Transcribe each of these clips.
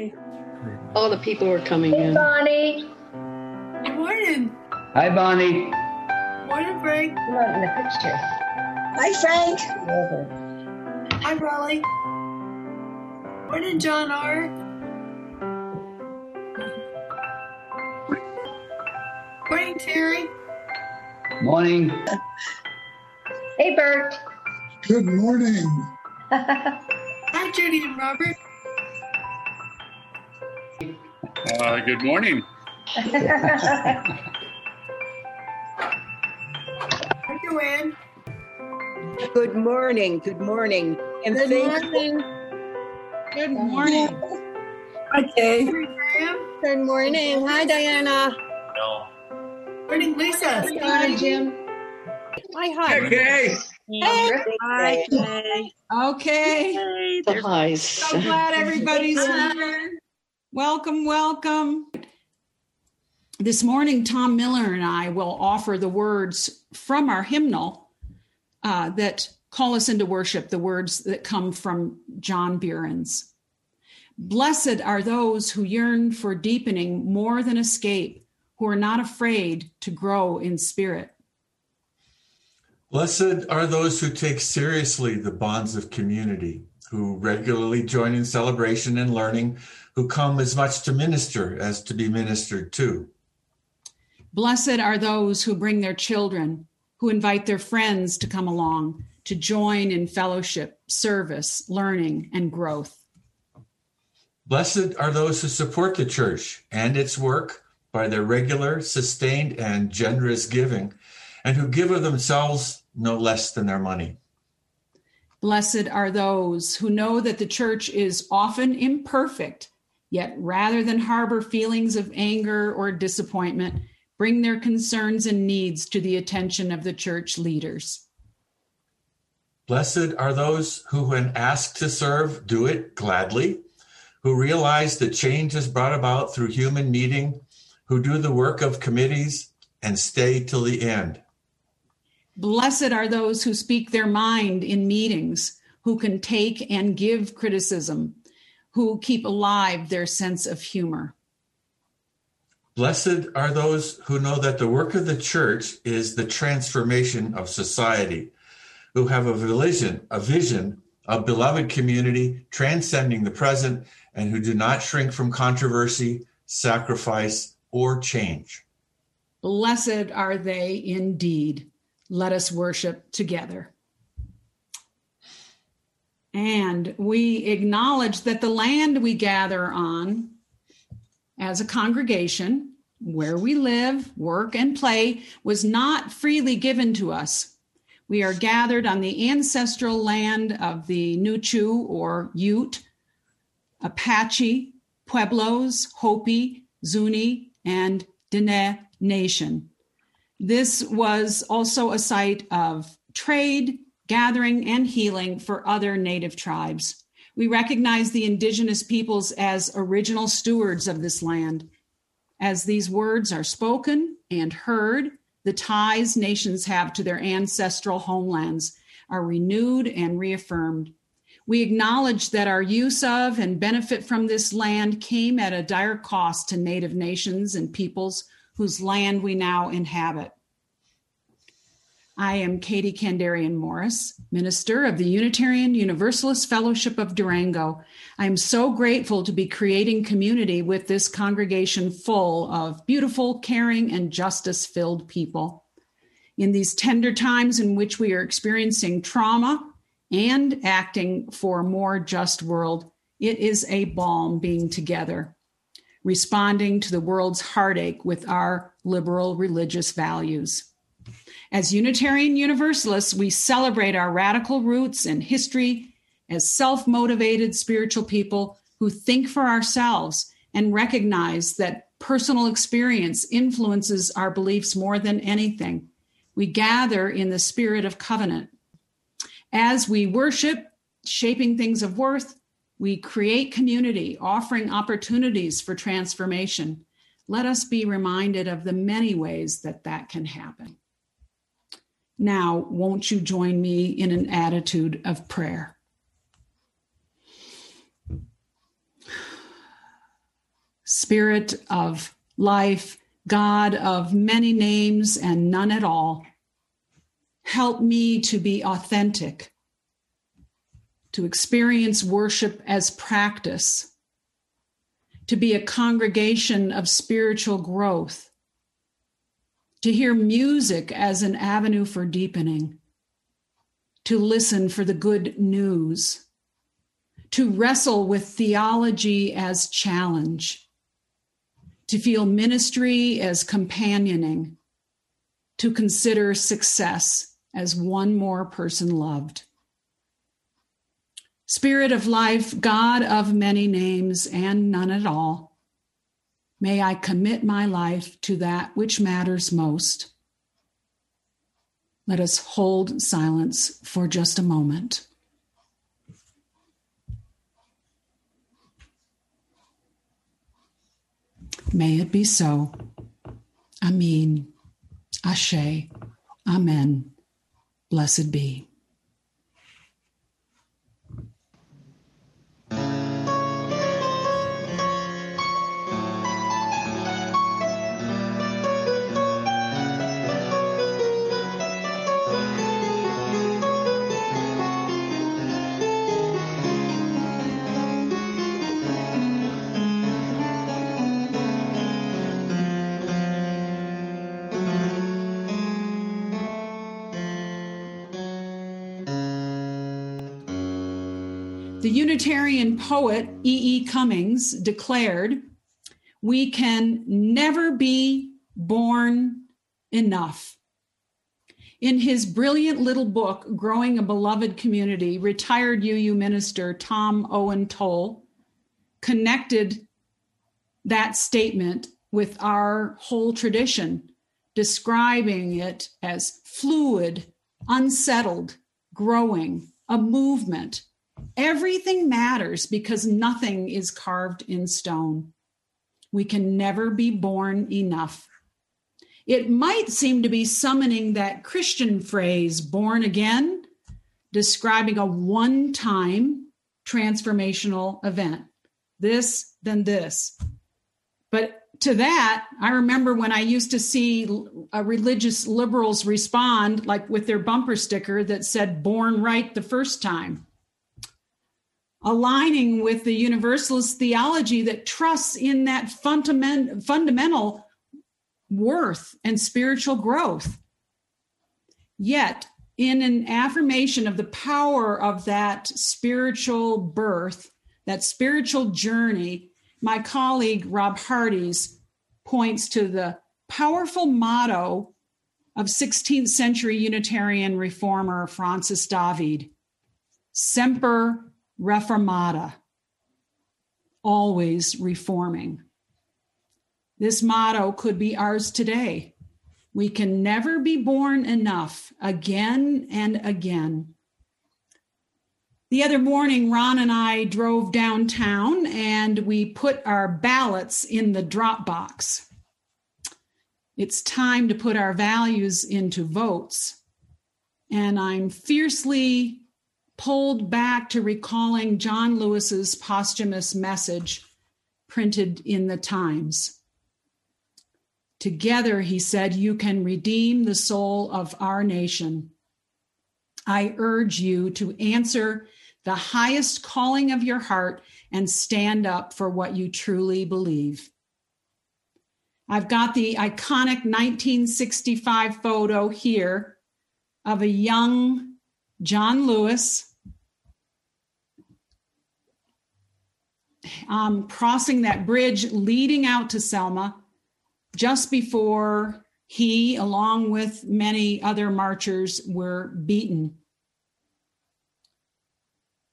Hi. All the people are coming Hey, in. Bonnie. Good morning. Hi, Bonnie. Morning, Frank. Come on in the picture. Hi, Frank. Hi, Raleigh. Morning, John R. Morning, Terry. Morning. Hey, Bert. Good morning. Hi, Judy and Robert. Uh, good morning. Hi, Joanne. Good morning. Good morning. And Good thank morning. Good morning. Hi, Kay. Morning, Good morning. Hi, Diana. No. Morning, Lisa. Hi, Jim. Hi, hi. Okay. Hi, Kay. Okay. The highs. So glad everybody's here. Welcome, welcome. This morning, Tom Miller and I will offer the words from our hymnal uh, that call us into worship, the words that come from John Buehrens. Blessed are those who yearn for deepening more than escape, who are not afraid to grow in spirit. Blessed are those who take seriously the bonds of community, who regularly join in celebration and learning, who come as much to minister as to be ministered to. Blessed are those who bring their children, who invite their friends to come along, to join in fellowship, service, learning, and growth. Blessed are those who support the church and its work by their regular, sustained, and generous giving, and who give of themselves no less than their money. Blessed are those who know that the church is often imperfect, yet rather than harbor feelings of anger or disappointment, bring their concerns and needs to the attention of the church leaders. Blessed are those who, when asked to serve, do it gladly, who realize that change is brought about through human meeting, who do the work of committees and stay till the end. Blessed are those who speak their mind in meetings, who can take and give criticism, who keep alive their sense of humor. Blessed are those who know that the work of the church is the transformation of society, who have a vision, a vision of beloved community transcending the present, and who do not shrink from controversy, sacrifice, or change. Blessed are they indeed. Let us worship together. And we acknowledge that the land we gather on as a congregation, where we live, work, and play, was not freely given to us. We are gathered on the ancestral land of the Nuchu or Ute, Apache, Pueblos, Hopi, Zuni, and Dene Nation. This was also a site of trade, gathering, and healing for other native tribes. We recognize the indigenous peoples as original stewards of this land. As these words are spoken and heard, the ties nations have to their ancestral homelands are renewed and reaffirmed. We acknowledge that our use of and benefit from this land came at a dire cost to Native nations and peoples whose land we now inhabit. I am Katie Kandarian Morris, minister of the Unitarian Universalist Fellowship of Durango. I am so grateful to be creating community with this congregation full of beautiful, caring, and justice filled people. In these tender times in which we are experiencing trauma and acting for a more just world, it is a balm being together, responding to the world's heartache with our liberal religious values. As Unitarian Universalists, we celebrate our radical roots and history as self motivated spiritual people who think for ourselves and recognize that personal experience influences our beliefs more than anything. We gather in the spirit of covenant. As we worship, shaping things of worth, we create community, offering opportunities for transformation. Let us be reminded of the many ways that that can happen. Now, won't you join me in an attitude of prayer? Spirit of life, God of many names and none at all, help me to be authentic, to experience worship as practice, to be a congregation of spiritual growth, to hear music as an avenue for deepening, to listen for the good news, to wrestle with theology as challenge, to feel ministry as companioning, to consider success as one more person loved. Spirit of life, God of many names and none at all, may I commit my life to that which matters most. Let us hold silence for just a moment. May it be so. Amen. Ashe. Amen. Blessed be. The Unitarian poet E. E. Cummings declared, We can never be born enough. In his brilliant little book, Growing a Beloved Community, retired UU minister Tom Owen-Towle connected that statement with our whole tradition, describing it as fluid, unsettled, growing, a movement Everything matters because nothing is carved in stone. We can never be born enough. It might seem to be summoning that Christian phrase, born again, describing a one time transformational event. This, then this. But to that, I remember when I used to see religious liberals respond, like with their bumper sticker that said, born right the first time aligning with the universalist theology that trusts in that fundament, fundamental worth and spiritual growth. Yet, in an affirmation of the power of that spiritual birth, that spiritual journey, my colleague Rob Hardies points to the powerful motto of 16th century Unitarian reformer Francis David Semper reformata, always reforming. This motto could be ours today. We can never be born enough again and again. The other morning, Ron and I drove downtown and we put our ballots in the drop box. It's time to put our values into votes. And I'm fiercely pulled back to recalling John Lewis's posthumous message printed in the Times. Together, he said, you can redeem the soul of our nation. I urge you to answer the highest calling of your heart and stand up for what you truly believe. I've got the iconic 1965 photo here of a young John Lewis um, crossing that bridge leading out to Selma just before he, along with many other marchers, were beaten.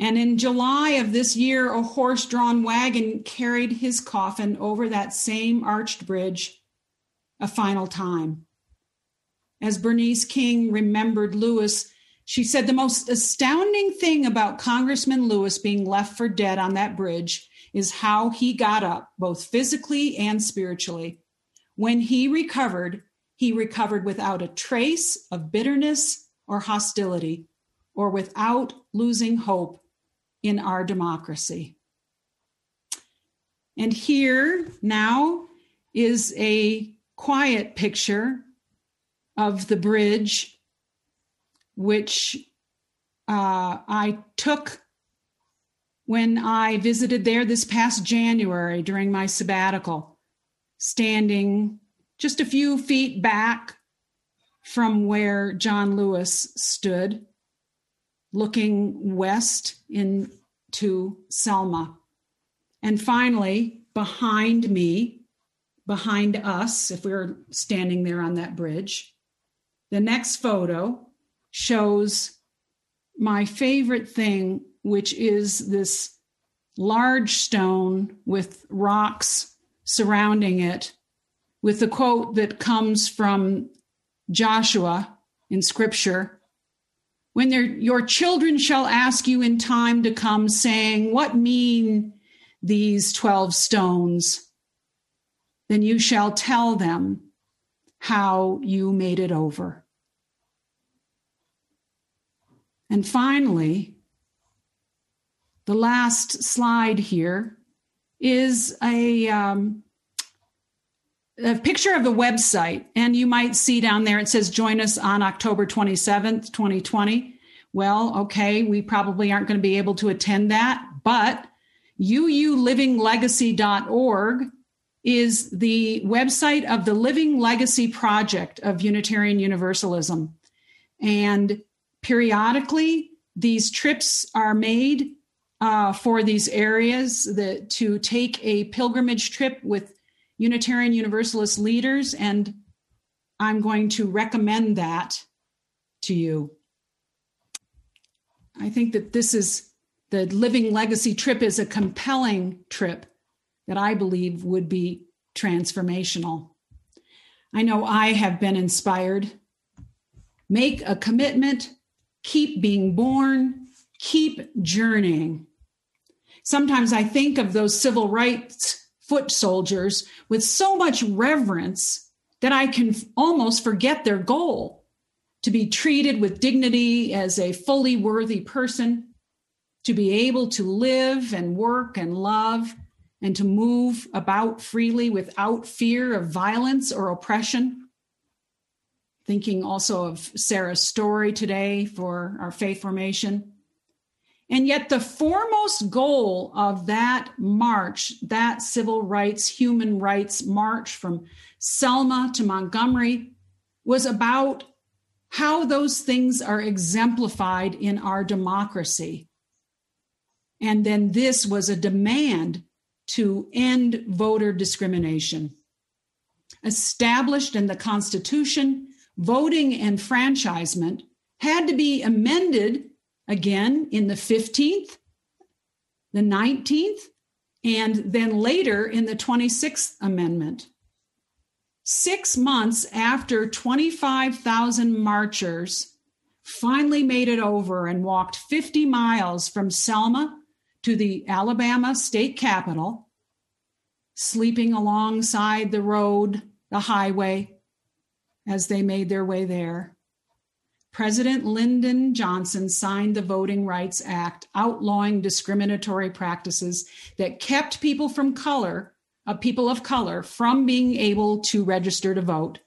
And in July of this year, a horse drawn wagon carried his coffin over that same arched bridge a final time. As Bernice King remembered Lewis, she said the most astounding thing about Congressman Lewis being left for dead on that bridge is how he got up, both physically and spiritually. When he recovered, he recovered without a trace of bitterness or hostility, or without losing hope in our democracy. And here now is a quiet picture of the bridge, which uh, I took when I visited there this past January during my sabbatical, standing just a few feet back from where John Lewis stood, looking west into Selma. And finally, behind me, behind us, if we were standing there on that bridge, the next photo shows my favorite thing, which is this large stone with rocks surrounding it, with the quote that comes from Joshua in scripture. When your children shall ask you in time to come, saying, What mean these 12 stones? Then you shall tell them how you made it over. And finally, the last slide here is a, um, a picture of the website. And you might see down there it says, join us on October 27th, 2020. Well, okay, we probably aren't going to be able to attend that, but uulivinglegacy.org is the website of the Living Legacy Project of Unitarian Universalism. And periodically, these trips are made uh, for these areas that, to take a pilgrimage trip with Unitarian Universalist leaders. And I'm going to recommend that to you. I think that this is the Living Legacy trip is a compelling trip that I believe would be transformational. I know I have been inspired. Make a commitment, keep being born, keep journeying. Sometimes I think of those civil rights foot soldiers with so much reverence that I can almost forget their goal to be treated with dignity as a fully worthy person to be able to live and work and love and to move about freely without fear of violence or oppression. Thinking also of Sarah's story today for our faith formation. And yet, the foremost goal of that march, that civil rights, human rights march from Selma to Montgomery, was about how those things are exemplified in our democracy and then this was a demand to end voter discrimination. Established in the Constitution, voting enfranchisement had to be amended again in the 15th, the 19th, and then later in the 26th Amendment. Six months after 25,000 marchers finally made it over and walked 50 miles from Selma to the Alabama state capitol, sleeping alongside the road, the highway, as they made their way there. President Lyndon Johnson signed the Voting Rights Act, outlawing discriminatory practices that kept people from color, uh, people of color, from being able to register to vote.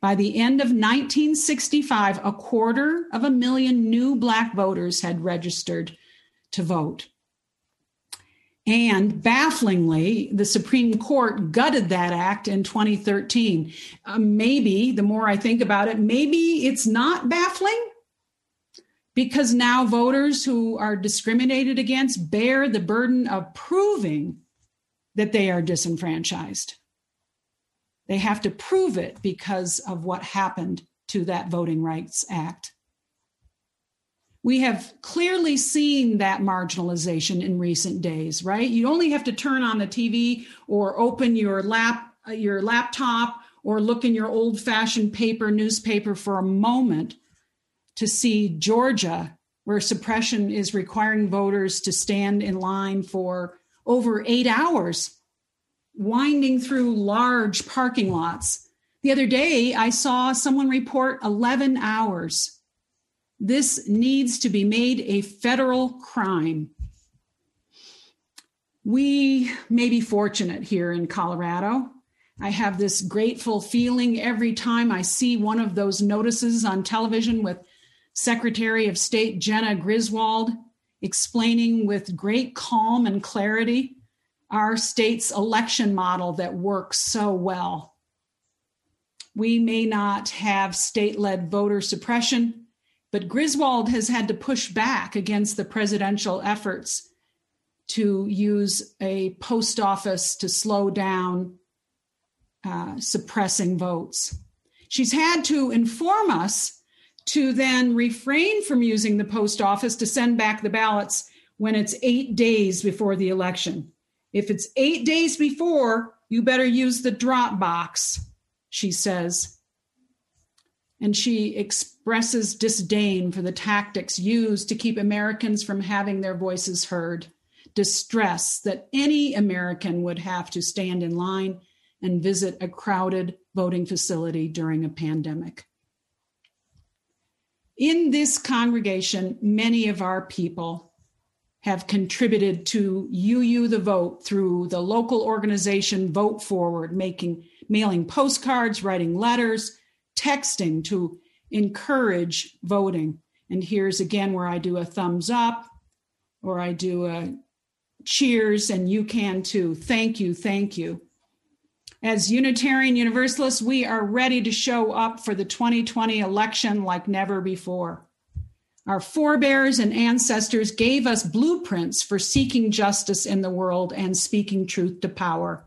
By the end of 1965, a quarter of a million new Black voters had registered to vote. And bafflingly, the Supreme Court gutted that act in 2013. Uh, maybe, the more I think about it, maybe it's not baffling because now voters who are discriminated against bear the burden of proving that they are disenfranchised. They have to prove it because of what happened to that Voting Rights Act. We have clearly seen that marginalization in recent days, right? You only have to turn on the TV or open your lap uh, your laptop or look in your old-fashioned paper newspaper for a moment to see Georgia where suppression is requiring voters to stand in line for over 8 hours winding through large parking lots. The other day, I saw someone report 11 hours this needs to be made a federal crime. We may be fortunate here in Colorado. I have this grateful feeling every time I see one of those notices on television with Secretary of State Jena Griswold explaining with great calm and clarity our state's election model that works so well. We may not have state led voter suppression, but Griswold has had to push back against the presidential efforts to use a post office to slow down uh, suppressing votes. She's had to inform us to then refrain from using the post office to send back the ballots when it's eight days before the election. If it's eight days before, you better use the drop box, she says. And she expresses disdain for the tactics used to keep Americans from having their voices heard, distress that any American would have to stand in line and visit a crowded voting facility during a pandemic. In this congregation, many of our people have contributed to UU the Vote through the local organization Vote Forward, making mailing postcards, writing letters, texting to encourage voting. And here's again where I do a thumbs up or I do a cheers, and you can too. Thank you, thank you. As Unitarian Universalists, we are ready to show up for the 2020 election like never before. Our forebears and ancestors gave us blueprints for seeking justice in the world and speaking truth to power.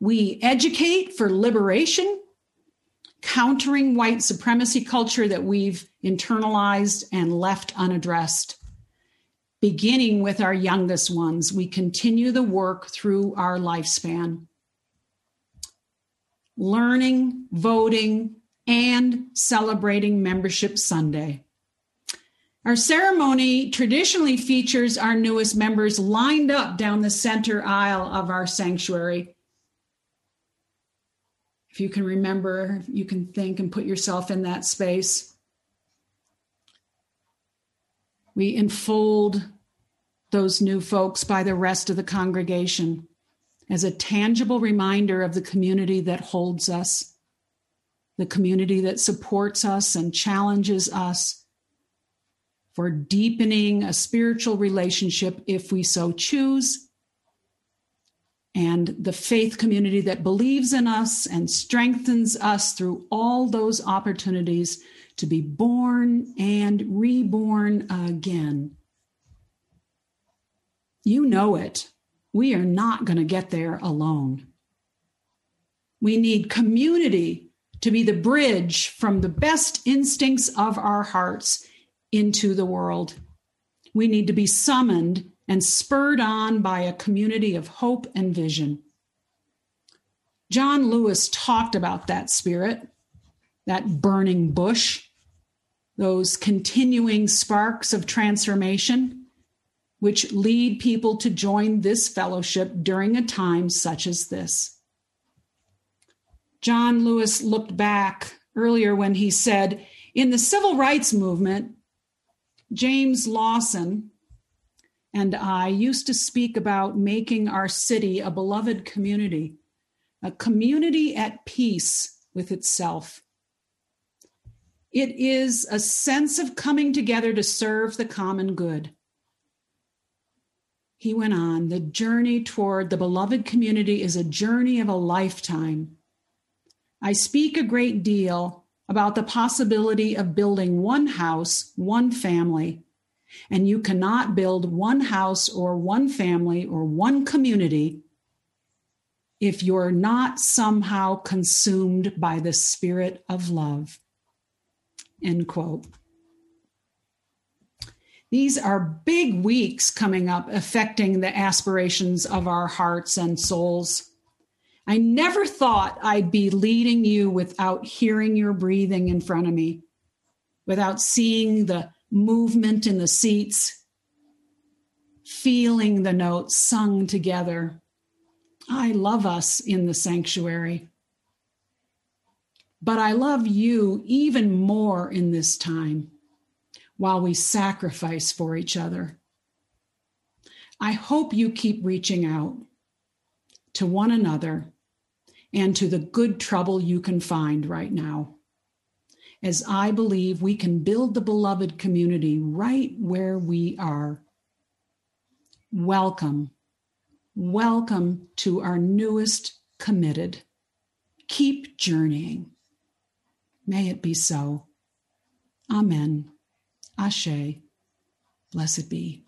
We educate for liberation, countering white supremacy culture that we've internalized and left unaddressed. Beginning with our youngest ones, we continue the work through our lifespan learning, voting, and celebrating Membership Sunday. Our ceremony traditionally features our newest members lined up down the center aisle of our sanctuary. If you can remember, you can think and put yourself in that space. We enfold those new folks by the rest of the congregation as a tangible reminder of the community that holds us, the community that supports us and challenges us for deepening a spiritual relationship if we so choose, and the faith community that believes in us and strengthens us through all those opportunities to be born and reborn again. You know it we are not going to get there alone. We need community to be the bridge from the best instincts of our hearts into the world. We need to be summoned and spurred on by a community of hope and vision. John Lewis talked about that spirit, that burning bush, those continuing sparks of transformation which lead people to join this fellowship during a time such as this. John Lewis looked back earlier when he said, In the civil rights movement, James Lawson and I used to speak about making our city a beloved community, a community at peace with itself. It is a sense of coming together to serve the common good. He went on, the journey toward the beloved community is a journey of a lifetime. I speak a great deal about the possibility of building one house, one family, and you cannot build one house or one family or one community if you're not somehow consumed by the spirit of love. End quote. These are big weeks coming up affecting the aspirations of our hearts and souls. I never thought I'd be leading you without hearing your breathing in front of me, without seeing the movement in the seats, feeling the notes sung together. I love us in the sanctuary. But I love you even more in this time while we sacrifice for each other. I hope you keep reaching out to one another and to the good trouble you can find right now. As I believe we can build the beloved community right where we are. Welcome. Welcome to our newest committed. Keep journeying. May it be so. Amen. Ashe. Blessed be.